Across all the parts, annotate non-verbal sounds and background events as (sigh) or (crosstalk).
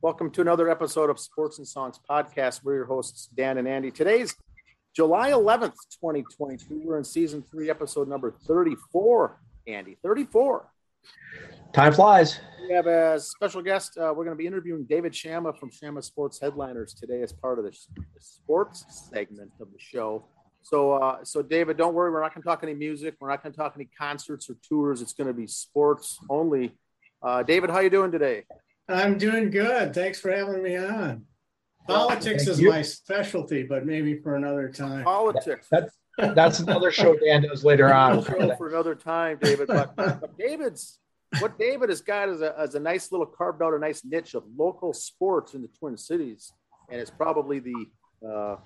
Welcome to another episode of Sports and Songs Podcast. We're your hosts, Dan and Andy. Today's July 11th, 2022. We're in season three, episode number 34. Andy, 34. Time flies. We have a special guest. Uh, we're going to be interviewing David Shama from Shama Sports Headliners today as part of the, the sports segment of the show. So, uh, so David, don't worry. We're not going to talk any music. We're not going to talk any concerts or tours. It's going to be sports only. Uh, David, how you doing today? I'm doing good. Thanks for having me on. Politics Thank is you. my specialty, but maybe for another time. Politics. That's that's another show Dan does later on. for another time, David. But, but, David's what David has got is a, is a nice little carved out a nice niche of local sports in the Twin Cities, and it's probably the uh,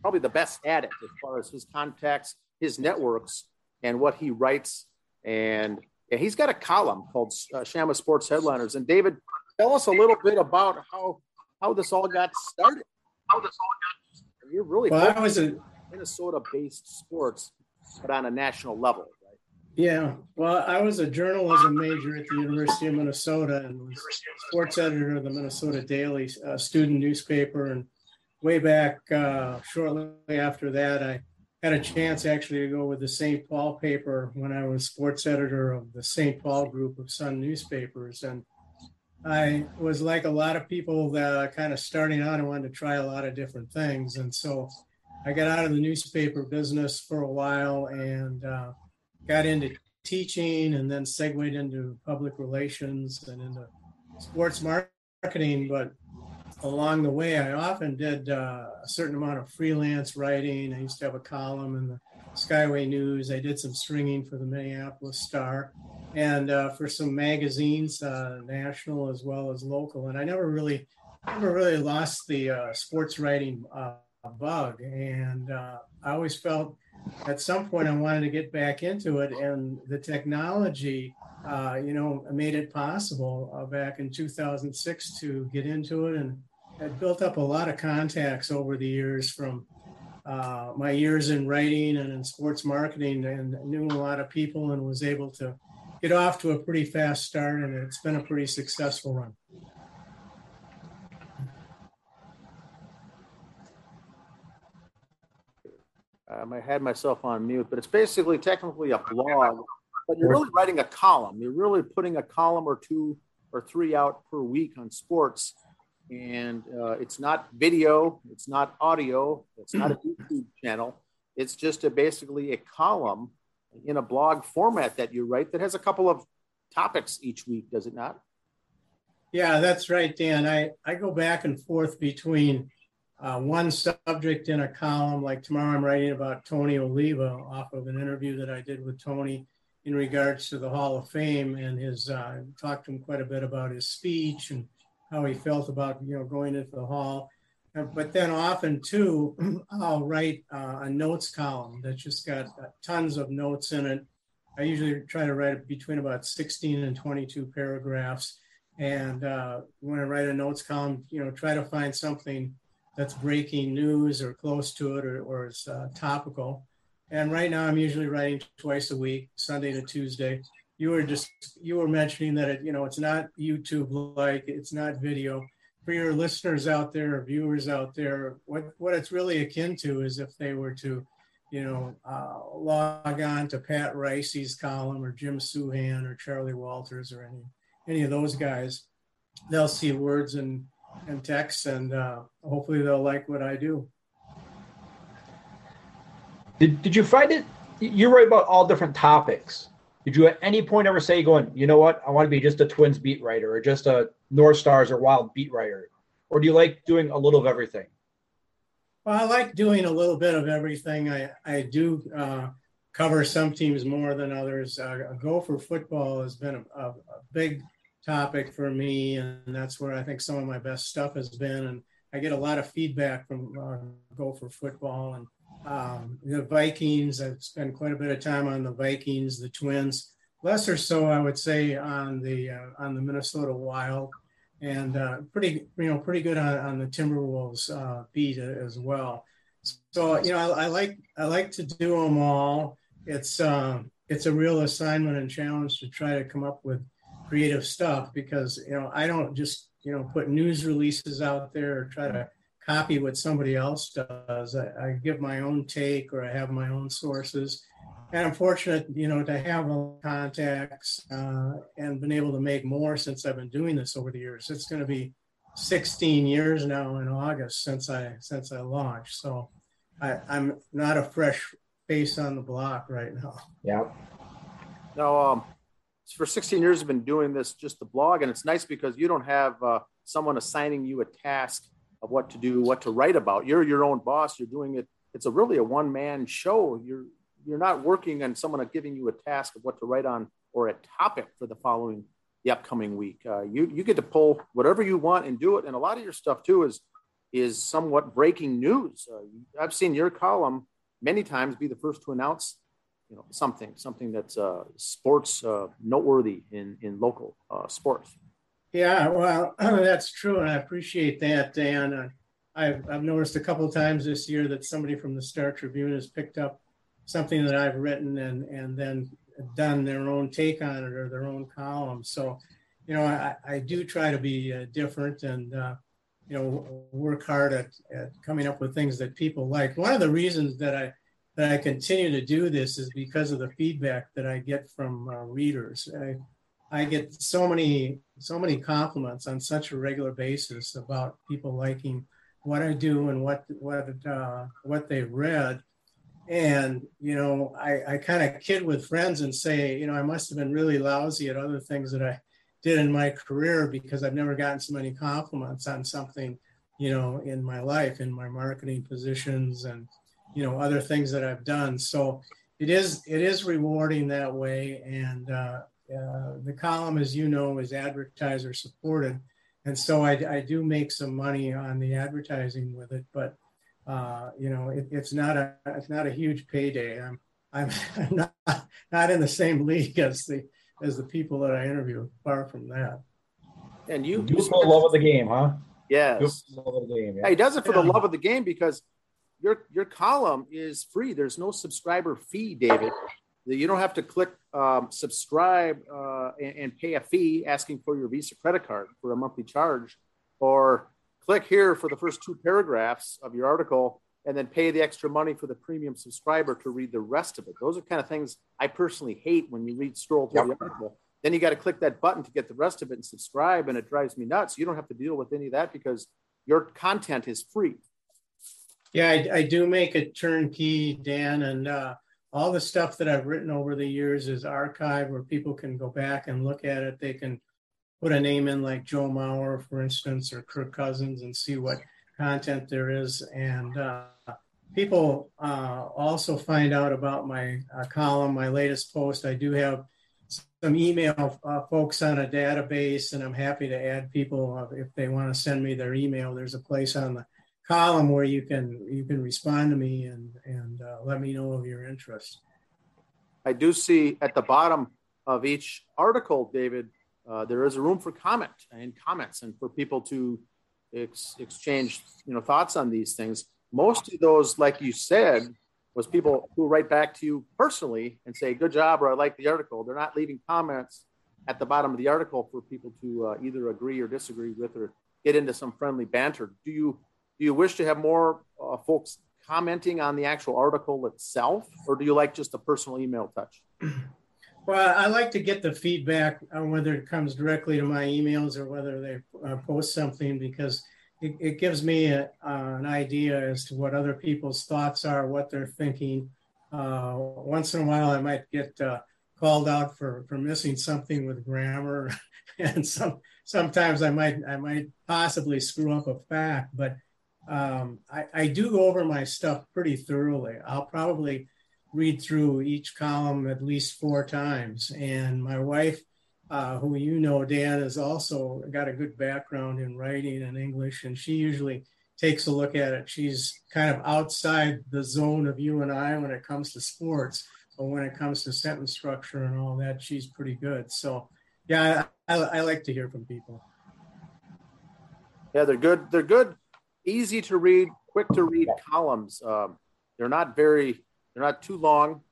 probably the best at it as far as his contacts, his networks, and what he writes. And, and he's got a column called uh, Shama Sports Headliners. And David, tell us a little bit about how how this all got started. How this all got started. You're really well, I was a Minnesota-based sports, but on a national level. Right? Yeah, well, I was a journalism major at the University of Minnesota and was sports editor of the Minnesota Daily, uh, student newspaper. And way back uh, shortly after that, I had a chance actually to go with the St. Paul paper when I was sports editor of the St. Paul group of Sun newspapers. And I was like a lot of people that are kind of starting out and wanted to try a lot of different things. And so I got out of the newspaper business for a while and uh, got into teaching and then segued into public relations and into sports marketing. But along the way, I often did uh, a certain amount of freelance writing. I used to have a column in the Skyway News. I did some stringing for the Minneapolis Star and uh, for some magazines, uh, national as well as local. And I never really, never really lost the uh, sports writing uh, bug. And uh, I always felt at some point I wanted to get back into it, and the technology, uh, you know, made it possible back in 2006 to get into it. And I built up a lot of contacts over the years from my years in writing and in sports marketing and knew a lot of people and was able to get off to a pretty fast start, and it's been a pretty successful run. Um, I had myself on mute, but it's basically technically a blog, but you're really writing a column. You're really putting a column or two or three out per week on sports. And uh, it's not video, it's not audio, it's not a YouTube channel. It's just a, basically a column in a blog format that you write that has a couple of topics each week, does it not? Yeah, that's right, Dan. I, I go back and forth between uh, one subject in a column. Like tomorrow, I'm writing about Tony Oliva off of an interview that I did with Tony in regards to the Hall of Fame and his uh, talked to him quite a bit about his speech and how he felt about you know going into the hall. But then often too, I'll write uh, a notes column that's just got uh, tons of notes in it. I usually try to write between about 16 and 22 paragraphs. And uh, when I write a notes column, you know, try to find something that's breaking news or close to it or, or is uh, topical. And right now, I'm usually writing twice a week, Sunday to Tuesday. You were just you were mentioning that it, you know, it's not YouTube like, it's not video for your listeners out there viewers out there, what, what it's really akin to is if they were to, you know, uh, log on to Pat Reusse's column or Jim Souhan or Charley Walters or any any of those guys, they'll see words and and text, and uh, hopefully they'll like what I do. Did Did you find it? You write about all different topics. Did you at any point ever say, going, you know what, I want to be just a Twins beat writer or just a North Stars or Wild beat writer? Or do you like doing a little of everything? Well, I like doing a little bit of everything. I, I do uh, cover some teams more than others. Uh, Gopher football has been a, a, a, big topic for me, and that's where I think some of my best stuff has been. And I get a lot of feedback from uh, Gopher football and um, the Vikings. I've spent quite a bit of time on the Vikings, the Twins, less or so, I would say, on the uh, on the Minnesota Wild and uh, pretty you know pretty good on, on the Timberwolves uh, beat as well. So you know I, I, like I like to do them all. It's um, it's a real assignment and challenge to try to come up with creative stuff because you know I don't just you know, put news releases out there or try to copy what somebody else does. I, I give my own take or I have my own sources. And I'm fortunate, you know, to have contacts uh, and been able to make more since I've been doing this over the years. It's going to be 16 years now in August since I since I launched. So I, I'm not a fresh face on the block right now. Yeah. Now, um, for 16 years, I've been doing this just the blog, and it's nice because you don't have uh, someone assigning you a task of what to do, what to write about. You're your own boss. You're doing it. It's a really a one man show. You're you're not working on someone giving you a task of what to write on or a topic for the following the upcoming week. Uh, you you get to pull whatever you want and do it. And a lot of your stuff too is is somewhat breaking news. Uh, I've seen your column many times be the first to announce you know something something that's uh, sports uh, noteworthy in in local uh, sports. Yeah, well, (clears throat) that's true, and I appreciate that, Dan. Uh, I've I've noticed a couple times this year that somebody from the Star Tribune has picked up something that I've written and and then done their own take on it or their own column. So, you know, I, I do try to be uh, different and uh, you know work hard at, at coming up with things that people like. One of the reasons that I that I continue to do this is because of the feedback that I get from uh, readers. I, I get so many so many compliments on such a regular basis about people liking what I do and what what uh, what they read. And you know, I, I kind of kid with friends and say, you know, I must have been really lousy at other things that I did in my career because I've never gotten so many compliments on something, you know, in my life, in my marketing positions and you know other things that I've done. So it is it is rewarding that way, and uh, uh, the column, as you know, is advertiser supported, and so I, I do make some money on the advertising with it, but uh, you know it, it's not a it's not a huge payday. I'm I'm, I'm (laughs) not not in the same league as the as the people that I interview. Far from that. And you, you for the love of the game, huh? Yes. love of the game. Yeah. He does it for yeah. the love of the game because your your column is free. There's no subscriber fee, David. You don't have to click um, subscribe uh, and, and, pay a fee asking for your Visa credit card for a monthly charge, or click here for the first two paragraphs of your article and then pay the extra money for the premium subscriber to read the rest of it. Those are kind of things I personally hate when you read scroll through yep. the article. Then you got to click that button to get the rest of it and subscribe, and it drives me nuts. You don't have to deal with any of that because your content is free. Yeah, I, I, do make a turnkey, Dan, and uh, all the stuff that I've written over the years is archived where people can go back and look at it. They can put a name in like Joe Mauer, for instance, or Kirk Cousins and see what content there is. And uh, people uh, also find out about my uh, column, my latest post. I do have some email uh, folks on a database, and I'm happy to add people if they want to send me their email. There's a place on the column where you can you can respond to me and and uh, let me know of your interest. I do see at the bottom of each article, David, uh, there is a room for comment and comments and for people to ex- exchange you know thoughts on these things. Most of those, like you said, was people who write back to you personally and say, "Good job," or "I like the article." They're not leaving comments at the bottom of the article for people to uh, either agree or disagree with or get into some friendly banter. Do you do you wish to have more uh, folks commenting on the actual article itself, or do you like just a personal email touch? (clears throat) Well, I like to get the feedback on whether it comes directly to my emails or whether they uh, post something because it, it gives me a, uh, an idea as to what other people's thoughts are, what they're thinking. Uh, once in a while, I might get uh, called out for, for missing something with grammar, (laughs) and some sometimes I might I might possibly screw up a fact, but um, I, I do go over my stuff pretty thoroughly. I'll probably read through each column at least four times. And my wife, uh, who you know, Dan, has also got a good background in writing and English, and she usually takes a look at it. She's kind of outside the zone of you and I when it comes to sports, but when it comes to sentence structure and all that, she's pretty good. So, yeah, I, I, I like to hear from people. Yeah, they're good. They're good easy to read, quick to read columns. Um, they're not very, they're not too long.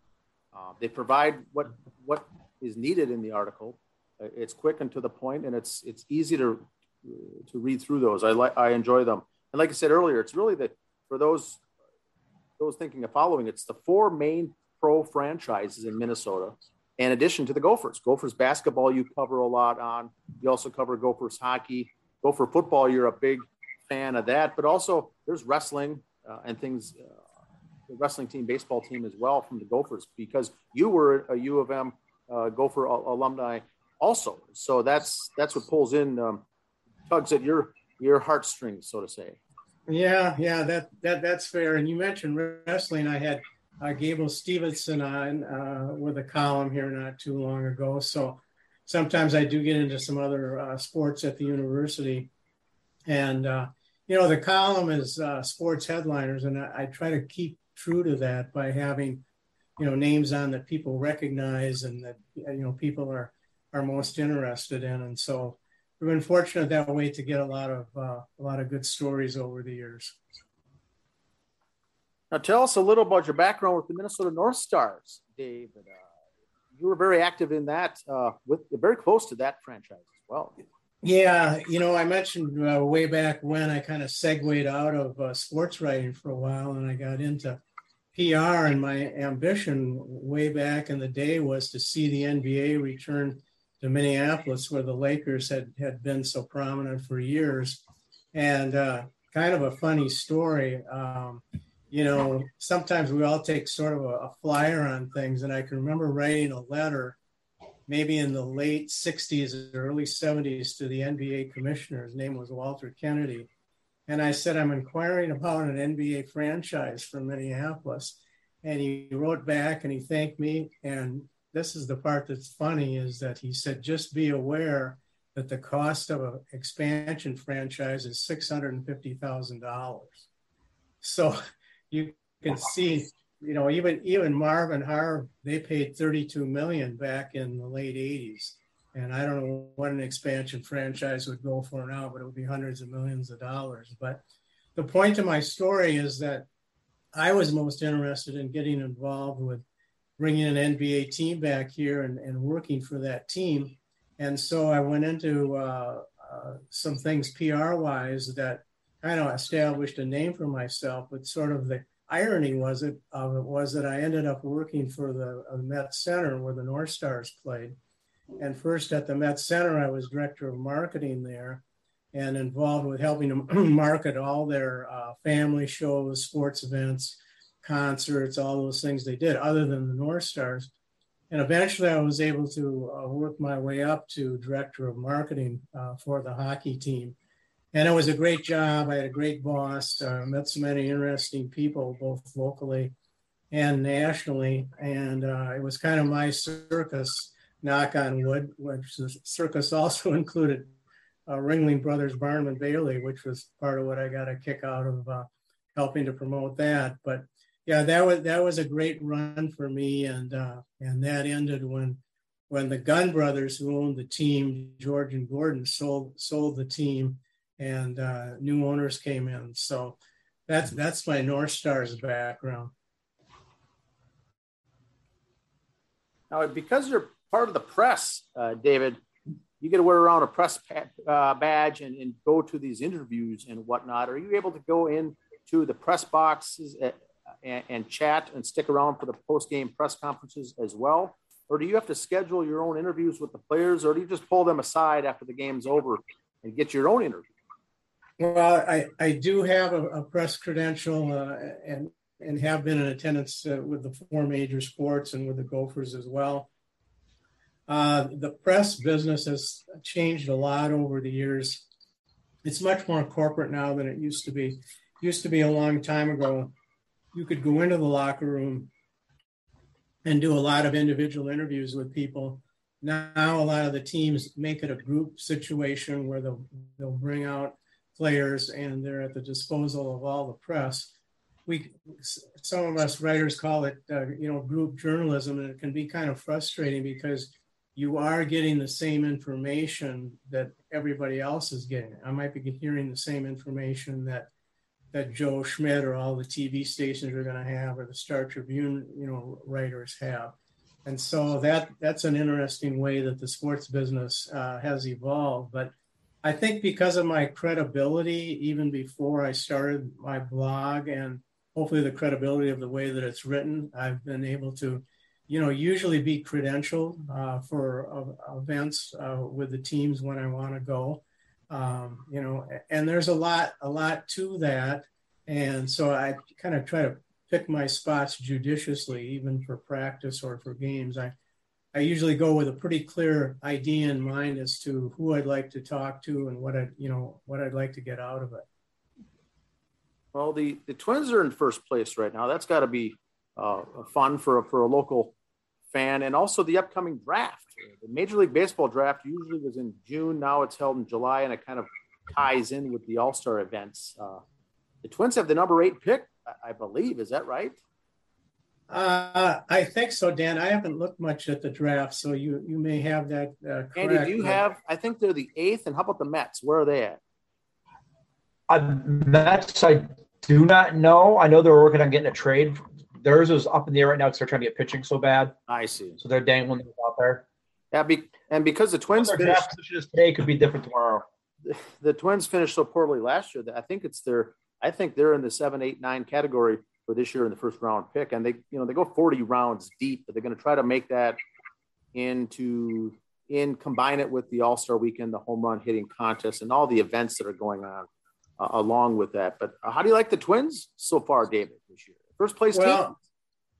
Uh, they provide what what is needed in the article. Uh, it's quick and to the point, and it's it's easy to to read through those. I like I enjoy them, and like I said earlier, it's really that for those those thinking of following. It's the four main pro franchises in Minnesota, in addition to the Gophers. Gophers basketball you cover a lot on. You also cover Gophers hockey. Gopher football, you're a big fan of that, but also there's wrestling uh, and things. Uh, wrestling team, baseball team as well from the Gophers because you were a U of M uh, Gopher alumni also. So that's that's what pulls in um, tugs at your your heartstrings, so to say. Yeah, yeah, that that that's fair. And you mentioned wrestling. I had uh, Gable Stevenson on uh, with a column here not too long ago. So sometimes I do get into some other uh, sports at the university, and uh, you know the column is uh, sports headliners, and I, I, try to keep true to that by having you know names on that people recognize and that you know people are are most interested in, and so we've been fortunate that way to get a lot of uh, a lot of good stories over the years. Now, tell us a little about your background with the Minnesota North Stars, David. Uh, you were very active in that, uh, with very close to that franchise as well. Yeah, you know, I mentioned uh, way back when I kind of segued out of uh, sports writing for a while, and I got into PR. And my ambition way back in the day was to see the NBA return to Minneapolis, where the Lakers had had been so prominent for years. And uh, kind of a funny story. Um, you know, sometimes we all take sort of a, a, flyer on things, and I can remember writing a letter, maybe in the late '60s or early '70s, to the NBA commissioner. His name was Walter Kennedy, and I said I'm inquiring about an NBA franchise from Minneapolis. And he wrote back and he thanked me, and this is the part that's funny is that he said, just be aware that the cost of an expansion franchise is $650,000. So you can see, you know, even, even Marv and Harv, they paid 32 million back in the late 80s. And I don't know what an expansion franchise would go for now, but it would be hundreds of millions of dollars. But the point of my story is that I was most interested in getting involved with bringing an NBA team back here and, and working for that team. And so I went into uh, uh, some things PR wise that kind of established a name for myself. But sort of the irony was it was that I ended up working for the uh, Met Center where the North Stars played. And first at the Met Center, I was director of marketing there and involved with helping to (clears throat) market all their uh, family shows, sports events, concerts, all those things they did, other than the North Stars. And eventually I was able to uh, work my way up to director of marketing uh, for the hockey team. And it was a great job. I had a great boss, uh, met so many interesting people, both locally and nationally. And uh, it was kind of my circus, knock on wood, which the circus (laughs) also included uh, Ringling Brothers Barnum and Bailey, which was part of what I got a kick out of uh, helping to promote that. But yeah, that was that was a great run for me, and uh, and that ended when when the Gund brothers, who owned the team, George and Gordon, sold sold the team, and uh, new owners came in. So that's that's my North Stars background. Now, because you're part of the press, uh, David, you get to wear around a press uh, badge and, and go to these interviews and whatnot. Are you able to go in to the press boxes at, and, and chat and stick around for the post game press conferences as well? Or do you have to schedule your own interviews with the players, or do you just pull them aside after the game's over and get your own interview? Well, I, I do have a, a press credential uh, and and have been in attendance uh, with the four major sports and with the Gophers as well. Uh, the press business has changed a lot over the years. It's much more corporate now than it used to be. It used to be a long time ago you could go into the locker room and do a lot of individual interviews with people. Now, a lot of the teams make it a group situation where they'll, they'll bring out players and they're at the disposal of all the press. We, some of us writers call it, uh, you know, group journalism, and it can be kind of frustrating because you are getting the same information that everybody else is getting. I might be hearing the same information that that Joe Schmidt or all the TV stations are going to have, or the Star Tribune, you know, writers have. And so that that's an interesting way that the sports business uh, has evolved. But I think because of my credibility, even before I started my blog, and hopefully the credibility of the way that it's written, I've been able to, you know, usually be credentialed uh, for uh, events uh, with the teams when I want to go. Um, you know, and there's a lot, a lot to that, and so I kind of try to pick my spots judiciously, even for practice or for games. I I usually go with a pretty clear idea in mind as to who I'd like to talk to and what I, you know, what I'd like to get out of it. Well, the, the Twins are in first place right now. That's got to be uh, fun for a, for a local fan, and also the upcoming draft. The Major League Baseball draft usually was in June. Now it's held in July, and it kind of ties in with the All Star events. Uh, the Twins have the number eight pick, I believe. Is that right? Uh, I think so, Dan. I haven't looked much at the draft, so you you may have that. Uh, correct. Andy, do you have? I think they're the eighth. And how about the Mets? Where are they at? Uh, Mets, I do not know. I know they're working on getting a trade. Theirs is up in the air right now because they're trying to get pitching so bad. I see. So they're dangling it out there. Yeah, be, and because the Twins their finished, position is today could be different tomorrow. The, (laughs) the Twins finished so poorly last year that I think it's their. I think they're in the seven, eight, nine category for this year in the first round pick. And they, you know, they go 40 rounds deep, but they're going to try to make that into in combine it with the All Star Weekend, the home run hitting contest, and all the events that are going on uh, along with that. But uh, how do you like the Twins so far, David, this year? First place well, team.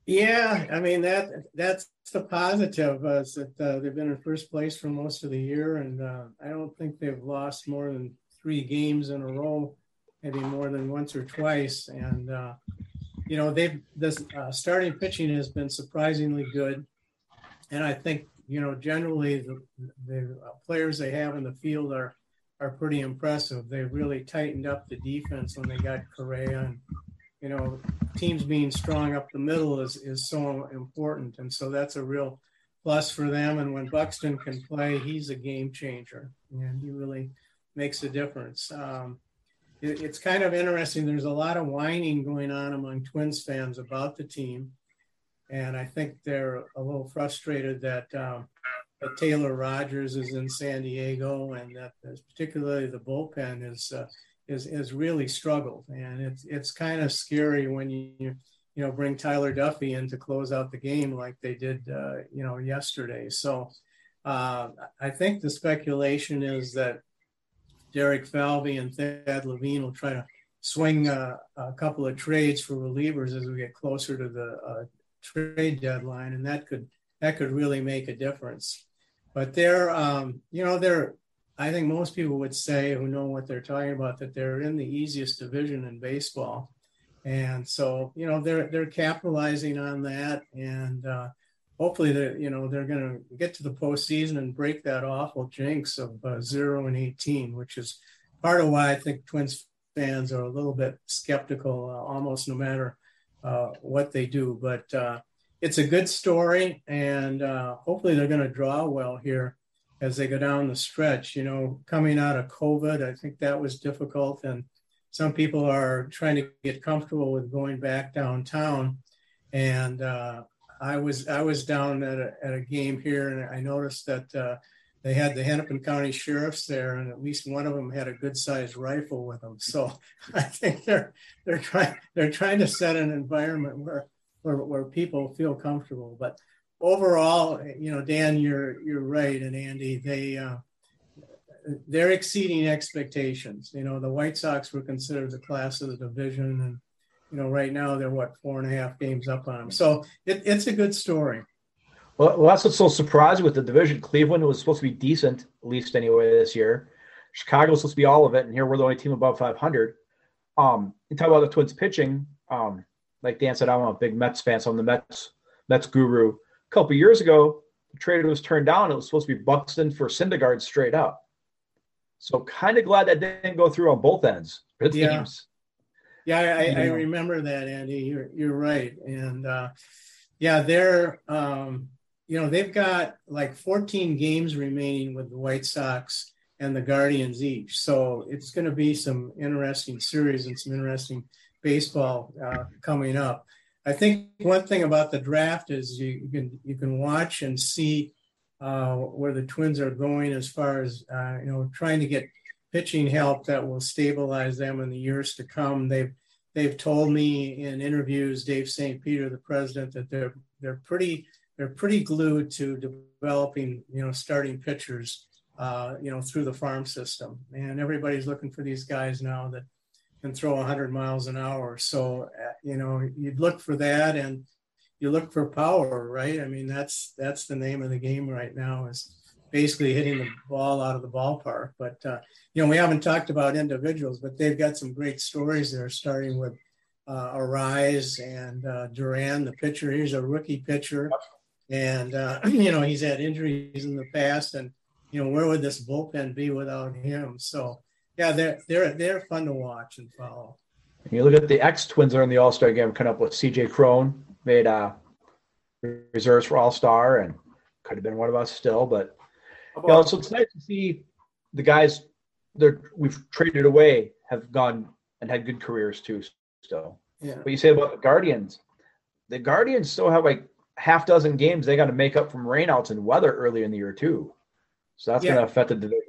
Yeah, I mean that that's the positive uh, is that uh, they've been in first place for most of the year, and uh, I don't think they've lost more than three games in a row, maybe more than once or twice. And uh, you know, they've this uh, starting pitching has been surprisingly good, and I think you know generally the, the players they have in the field are are pretty impressive. They really tightened up the defense when they got Correa, and you know, teams being strong up the middle is is so important, and so that's a real plus for them. And when Buxton can play, he's a game changer, and he really makes a difference. Um, it, it's kind of interesting. There's a lot of whining going on among Twins fans about the team, and I think they're a little frustrated that, um, Taylor Rogers is in San Diego, and that particularly the bullpen is uh, is is really struggled, and it's it's kind of scary when you you know bring Tyler Duffey in to close out the game like they did uh, you know yesterday. So. Uh, I think the speculation is that Derek Falvey and Thad Levine will try to swing uh, a couple of trades for relievers as we get closer to the uh, trade deadline, and that could that could really make a difference. But they're, um, you know, they're. I think most people would say who know what they're talking about that they're in the easiest division in baseball, and so you know they're they're capitalizing on that, and uh, hopefully they you know they're going to get to the postseason and break that awful jinx of uh, zero and 18 which is part of why i think twins fans are a little bit skeptical uh, almost no matter uh, what they do. But uh, it's a good story. And uh, hopefully they're going to draw well here as they go down the stretch you know coming out of covid i think that was difficult and some people are trying to get comfortable with going back downtown and uh, I was I was down at a, at a game here, and I noticed that uh, they had the Hennepin County sheriffs there, and at least one of them had a good sized rifle with them. So (laughs) I think they're they're trying they're trying to set an environment where where, where people feel comfortable. But overall, you know, Dan, you're you're right, and Andy, they. Uh, they're exceeding expectations. You know, the White Sox were considered the class of the division, and you know, right now they're what four and a half games up on them. So it, it's a good story. Well, that's what's so surprising with the division. Cleveland was supposed to be decent, at least anyway, this year. Chicago was supposed to be all of it, and here we're the only team above 500. Um, you talk about the Twins pitching. Um, like Dan said, I'm a big Mets fan, so I'm the Mets Mets guru. A couple years ago, the trade was turned down. It was supposed to be Buxton for Syndergaard straight up. So kind of glad that didn't go through on both ends for the yeah. teams. Yeah, I, I, remember that, Andy. You're you're right, and uh, yeah, they're um, you know they've got like 14 games remaining with the White Sox and the Guardians each, so it's going to be some interesting series and some interesting baseball uh, coming up. I think one thing about the draft is you, you can you can watch and see uh, where the Twins are going as far as uh, you know trying to get pitching help that will stabilize them in the years to come. They've they've told me in interviews, Dave St. Peter, the president, that they're they're pretty they're pretty glued to developing you know starting pitchers uh, you know through the farm system, and everybody's looking for these guys now that can throw 100 miles an hour. So uh, you know you'd look for that and you look for power, right? I mean that's that's the name of the game right now is basically hitting the ball out of the ballpark. But uh, you know, we haven't talked about individuals, but they've got some great stories there, starting with uh, Arraez and uh, Duran, the pitcher. He's a rookie pitcher, and uh, (clears throat) you know he's had injuries in the past, and you know where would this bullpen be without him? So yeah, they're they're they're fun to watch and follow. you look at the ex Twins that are in the All Star game, coming up with C.J. Cron made uh, reserves for All Star, and could have been one of us still, but you know, so it's nice to see the guys that we've traded away have gone and had good careers too. Still, yeah. But you say about the Guardians? The Guardians still have like half dozen games they got to make up from rainouts and weather early in the year too. So that's yeah. going to affect the division.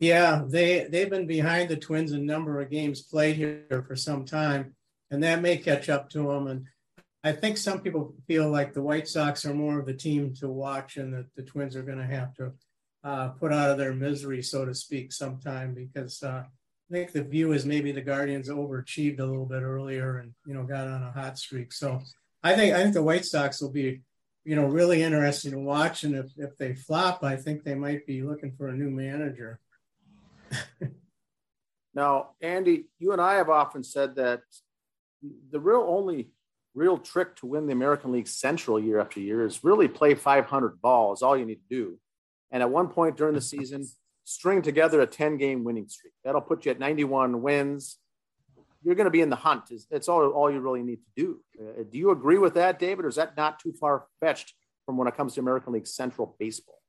Yeah, they they've been behind the Twins a number of games played here for some time, and that may catch up to them. And I think some people feel like the White Sox are more of the team to watch, and that the Twins are going to have to uh, put out of their misery, so to speak, sometime because uh, I think the view is maybe the Guardians overachieved a little bit earlier and you know got on a hot streak. So I think I think the White Sox will be you know really interesting to watch, and if if they flop, I think they might be looking for a new manager. (laughs) now, Andy, you and I have often said that the real only real trick to win the American League Central year after year is really play 500 balls. All you need to do and at one point during the season, (laughs) string together a 10 game winning streak. That'll put you at 91 wins. You're going to be in the hunt. It's all, all you really need to do. Uh, do you agree with that, David, or is that not too far fetched from when it comes to American League Central baseball?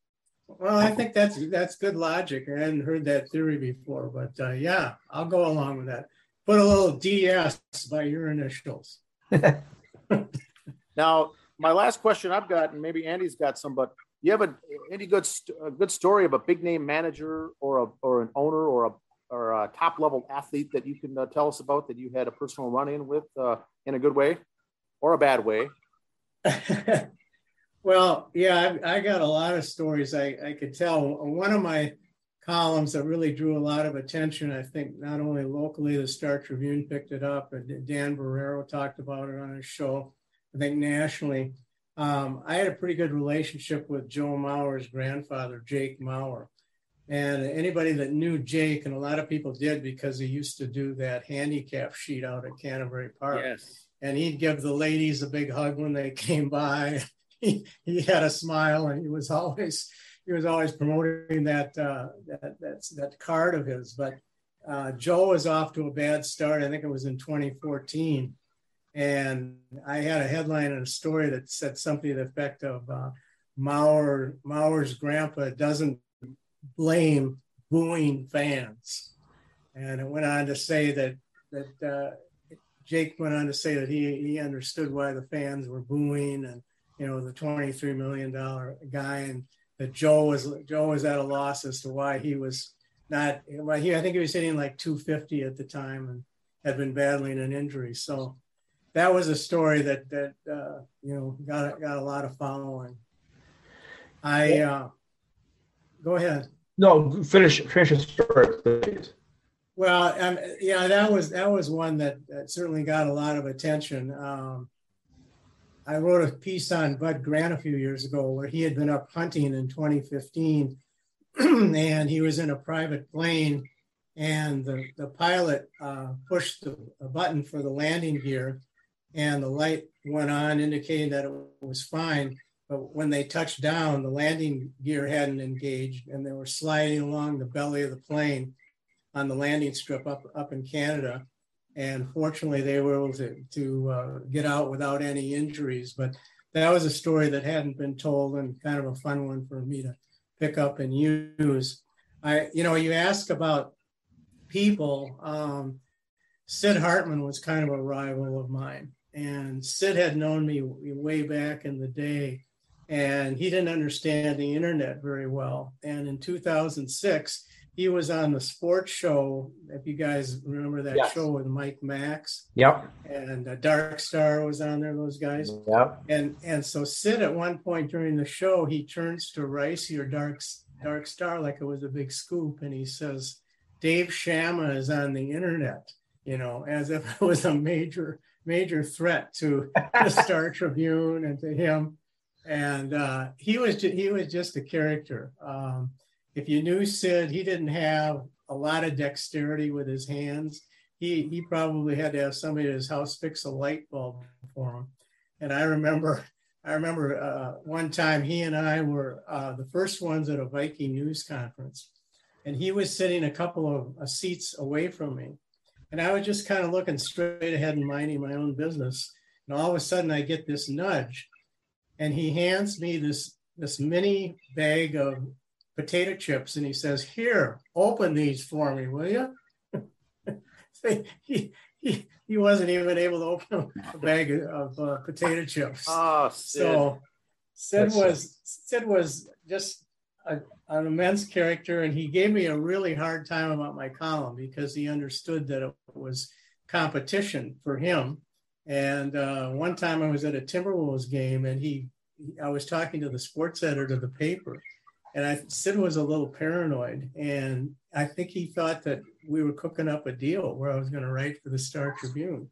Well, I think that's that's good logic. I hadn't heard that theory before, but uh, yeah, I'll go along with that. Put a little DS by your initials. (laughs) now, my last question I've got, and maybe Andy's got some, but you have a, any good a good story of a big name manager or a or an owner or a or a top level athlete that you can uh, tell us about that you had a personal run in with uh, in a good way or a bad way? (laughs) well, yeah, I, I, got a lot of stories I, I could tell. One of my columns that really drew a lot of attention, I think, not only locally, the Star Tribune picked it up, and Dan Barreiro talked about it on his show. I think nationally um, I had a pretty good relationship with Joe Mauer's grandfather, Jake Mauer. And anybody that knew Jake, and a lot of people did because he used to do that handicap sheet out at Canterbury Park. Yes. And he'd give the ladies a big hug when they (laughs) came by. (laughs) he, had a smile and he was always he was always promoting that uh, that, that that card of his. But uh, Joe was off to a bad start. I think it was in 2014 and I had a headline and a story that said something to the effect of uh, Mauer Mauer's grandpa doesn't blame booing fans, and it went on to say that that uh, Jake went on to say that he he understood why the fans were booing, and you know the twenty three million dollar guy, and that Joe was Joe was at a loss as to why he was not. Why he I think he was hitting like two fifty at the time and had been battling an injury, so that was a story that that uh, you know got got a lot of following. I uh, go ahead. No, finish finish the story, please. Well, um, yeah, that was that was one that, that certainly got a lot of attention. Um, I wrote a piece on Bud Grant a few years ago where he had been up hunting in 2015, (clears throat) and he was in a private plane, and the the pilot uh, pushed the, a button for the landing gear, and the light went on indicating that it was fine. But when they touched down, the landing gear hadn't engaged and they were sliding along the belly of the plane on the landing strip up, up in Canada. And fortunately, they were able to, to uh, get out without any injuries. But that was a story that hadn't been told and kind of a fun one for me to pick up and use. I, you know, you ask about people. Um, Sid Hartman was kind of a rival of mine. And Sid had known me way back in the day, and he didn't understand the internet very well. And in 2006, he was on the sports show. If you guys remember that Yes. show with Mike Max Yep. and uh, Dark Star was on there. Those guys. Yep. And and so Sid at one point during the show he turns to Reusse or Dark Dark Star like it was a big scoop, and he says, "Dave Shama is on the internet," you know, as if it was a major major threat to the (laughs) Star Tribune and to him. And uh, he was ju- he was just a character. Um, if you knew Sid, he didn't have a lot of dexterity with his hands. He he probably had to have somebody at his house fix a light bulb for him. And I remember I remember uh, one time he and I were uh, the first ones at a Viking news conference, and he was sitting a couple of uh, seats away from me, and I was just kind of looking straight ahead and minding my own business. And all of a sudden, I get this nudge, and he hands me this this mini bag of potato chips, and he says, "Here, open these for me, will you?" (laughs) he, he he wasn't even able to open a bag of uh, potato chips. (laughs) Oh, Sid. So Sid That's- was Sid was just a, an immense character, and he gave me a really hard time about my column because he understood that it was competition for him. And uh, one time I was at a Timberwolves game, and he, I was talking to the sports editor of the paper, and I Sid was a little paranoid, and I think he thought that we were cooking up a deal where I was going to write for the Star Tribune.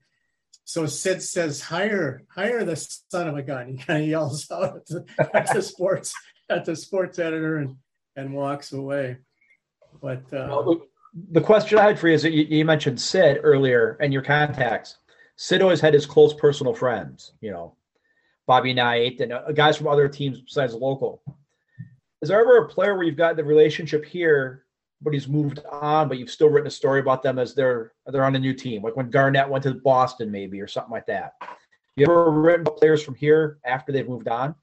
So Sid says, "Hire, hire the son of a gun." (laughs) He kind of yells out at the, at the sports at the sports editor and and walks away. But uh, Well, the question I had for you is that you, you mentioned Sid earlier and your contacts. Sid always had his close personal friends, you know, Bobby Knight and uh, guys from other teams besides local. Is there ever a player where you've got the relationship here, but he's moved on, but you've still written a story about them as they're they're on a new team, like when Garnett went to Boston, maybe or something like that? You ever written players from here after they've moved on?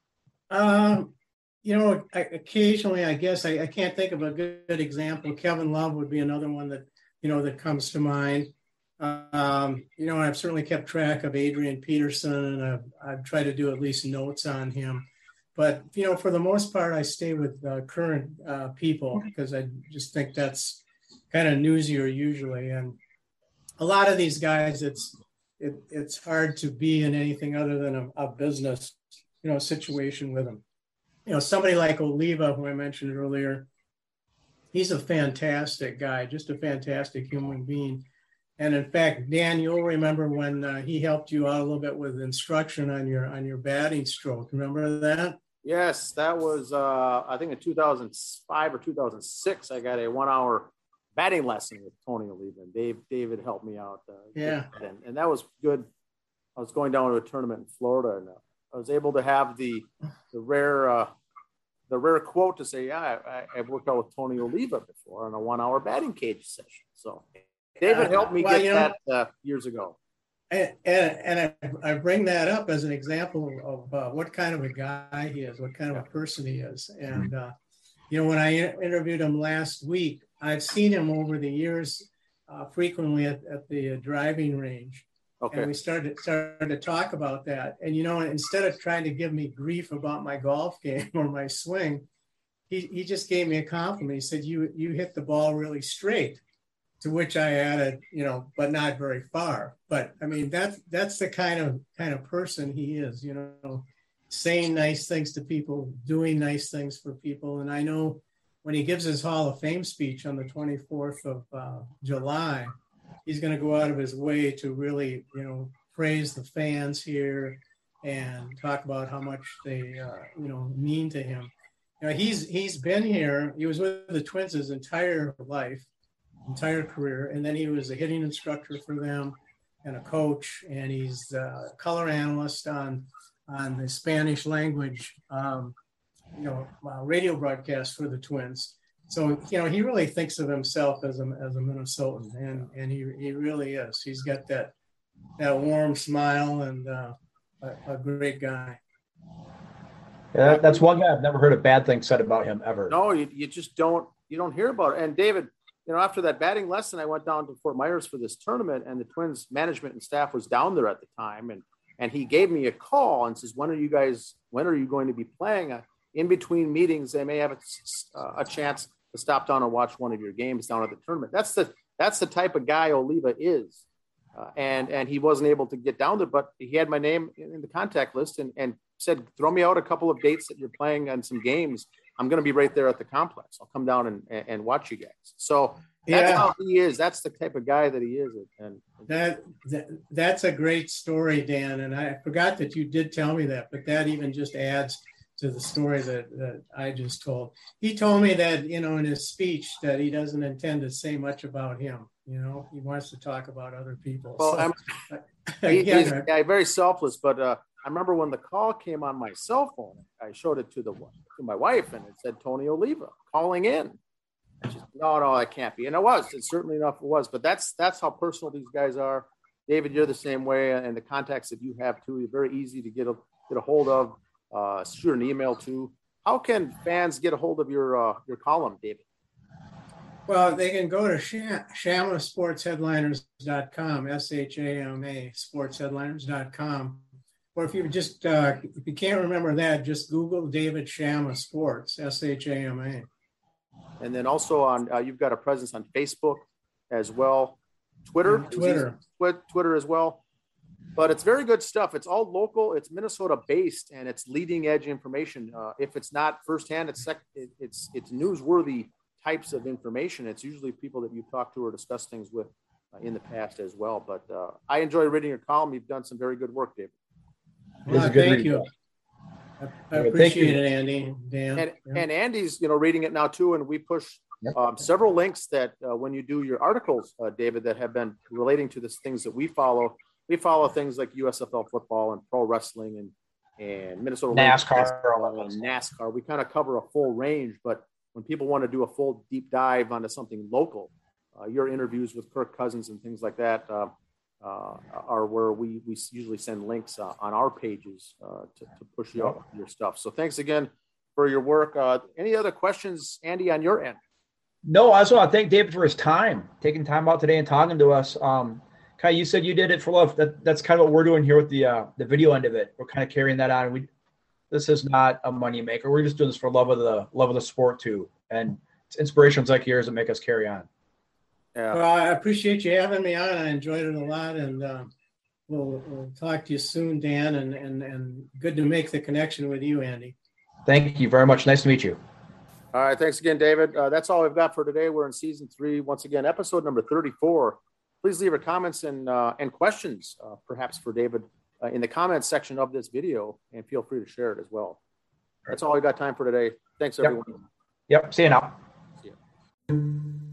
Um, you know, I, occasionally, I guess I, I can't think of a good, good example. Kevin Love would be another one that you know that comes to mind. Um, you know, I've certainly kept track of Adrian Peterson, and I've, I've tried to do at least notes on him. But you know, for the most part, I stay with uh, current uh, people because I just think that's kind of newsier usually. And a lot of these guys, it's it, it's hard to be in anything other than a, a business you know situation with them. You know, somebody like Oliva, who I mentioned earlier, he's a fantastic guy, just a fantastic human being. And in fact, Dan, you'll remember when uh, he helped you out a little bit with instruction on your on your batting stroke. Remember that? Yes, that was uh, I think in 2005 or 2006. I got a one-hour batting lesson with Tony Oliva. And Dave David helped me out. Uh, Yeah. and, and that was good. I was going down to a tournament in Florida, and uh, I was able to have the the rare uh, the rare quote to say, "Yeah, I, I've worked out with Tony Oliva before on a one-hour batting cage session." So David helped me Well, get you know- that uh, years ago. And, and, and I, I bring that up as an example of uh, what kind of a guy he is, what kind of a person he is. And, uh, you know, when I in- interviewed him last week, I've seen him over the years uh, frequently at, at the driving range. Okay. And we started, started to talk about that. And, you know, instead of trying to give me grief about my golf (laughs) game or my swing, he, he just gave me a compliment. He said, you, you hit the ball really straight to which I added, you know, but not very far. But I mean, that's that's the kind of kind of person he is, you know, saying nice things to people, doing nice things for people. And I know when he gives his Hall of Fame speech on the 24th of uh, July, he's going to go out of his way to really, you know, praise the fans here and talk about how much they, uh, you know, mean to him. You know, he's he's been here. He was with the Twins his entire life entire career. And then he was a hitting instructor for them and a coach. And he's a color analyst on on the Spanish language, um, you know, uh, radio broadcast for the Twins. So you know, he really thinks of himself as a as a Minnesotan, and and he he really is. He's got that that warm smile and uh, a, a great guy. Yeah, that's one guy I've never heard a bad thing said about him ever. No, you, you just don't you don't hear about it. And David, you know, after that batting lesson, I went down to Fort Myers for this tournament, and the Twins management and staff was down there at the time, and and he gave me a call and says, "When are you guys? When are you going to be playing?" Uh, in between meetings, they may have a, uh, a chance to stop down and watch one of your games down at the tournament. That's the that's the type of guy Oliva is. Uh, and and he wasn't able to get down there, but he had my name in the contact list and, and said, throw me out a couple of dates that you're playing on some games. I'm going to be right there at the complex. I'll come down and, and watch you guys. So that's yeah. how he is. That's the type of guy that he is. And, that, that that's a great story, Dan. And I forgot that you did tell me that, but that even just adds to the story that, that I just told. He told me that, you know, in his speech that he doesn't intend to say much about him. You know, he wants to talk about other people. Well, so, I'm, (laughs) he, he's yeah, very selfless, but uh, I remember when the call came on my cell phone, I showed it to the to my wife and it said Tony Oliva calling in. And she said, no, no, that can't be. And it was, it certainly enough it was, but that's, that's how personal these guys are. David, you're the same way. And the contacts that you have too, you're very easy to get a, get a hold of uh, shoot an email to. How can fans get a hold of your uh, your column, David? Well, they can go to shamasportsheadliners.com, S-H-A-M-A, sportsheadliners.com. Or if you just, uh, if you can't remember that, just Google David Shama Sports, S-H-A-M-A. And then also on, uh, you've got a presence on Facebook as well. Twitter, Twitter, Twitter as well but it's very good stuff. It's all local. It's Minnesota based, and it's leading edge information. Uh, if it's not firsthand, it's sec- it's it's newsworthy types of information. It's usually people that you've talked to or discussed things with uh, in the past as well. But uh, I enjoy reading your column. You've done some very good work, David. Well, thank you. I, appreciate it, Andy. Dan. And, yeah. and, Andy's, you know, reading it now too, and we push um, several links that uh, when you do your articles, uh, David, that have been relating to the things that we follow we follow things like USFL football and pro wrestling and and Minnesota NASCAR and NASCAR. We kind of cover a full range, but when people want to do a full deep dive onto something local, uh, your interviews with Kirk Cousins and things like that uh, uh, are where we we usually send links uh, on our pages uh, to, to, push you out your stuff. So thanks again for your work. Uh, any other questions, Andy, on your end? No, I just want to thank David for his time, taking time out today and talking to us. Um, Kai, you said you did it for love. That that's kind of what we're doing here with the uh, the video end of it. We're kind of carrying that on. We this is not a money maker. We're just doing this for love of the love of the sport too, and it's inspirations like yours that make us carry on. Yeah. Well, I appreciate you having me on. I enjoyed it a lot, and uh, we'll, we'll talk to you soon, Dan. And and and good to make the connection with you, Andy. Thank you very much. Nice to meet you. All right, thanks again, David. Uh, that's all we've got for today. We're in season three, once again, episode number thirty-four please leave your comments and, uh, and questions, uh, perhaps for David, uh, in the comments section of this video, and feel free to share it as well. That's all we got time for today. Thanks, everyone. Yep. yep. See you now. See you.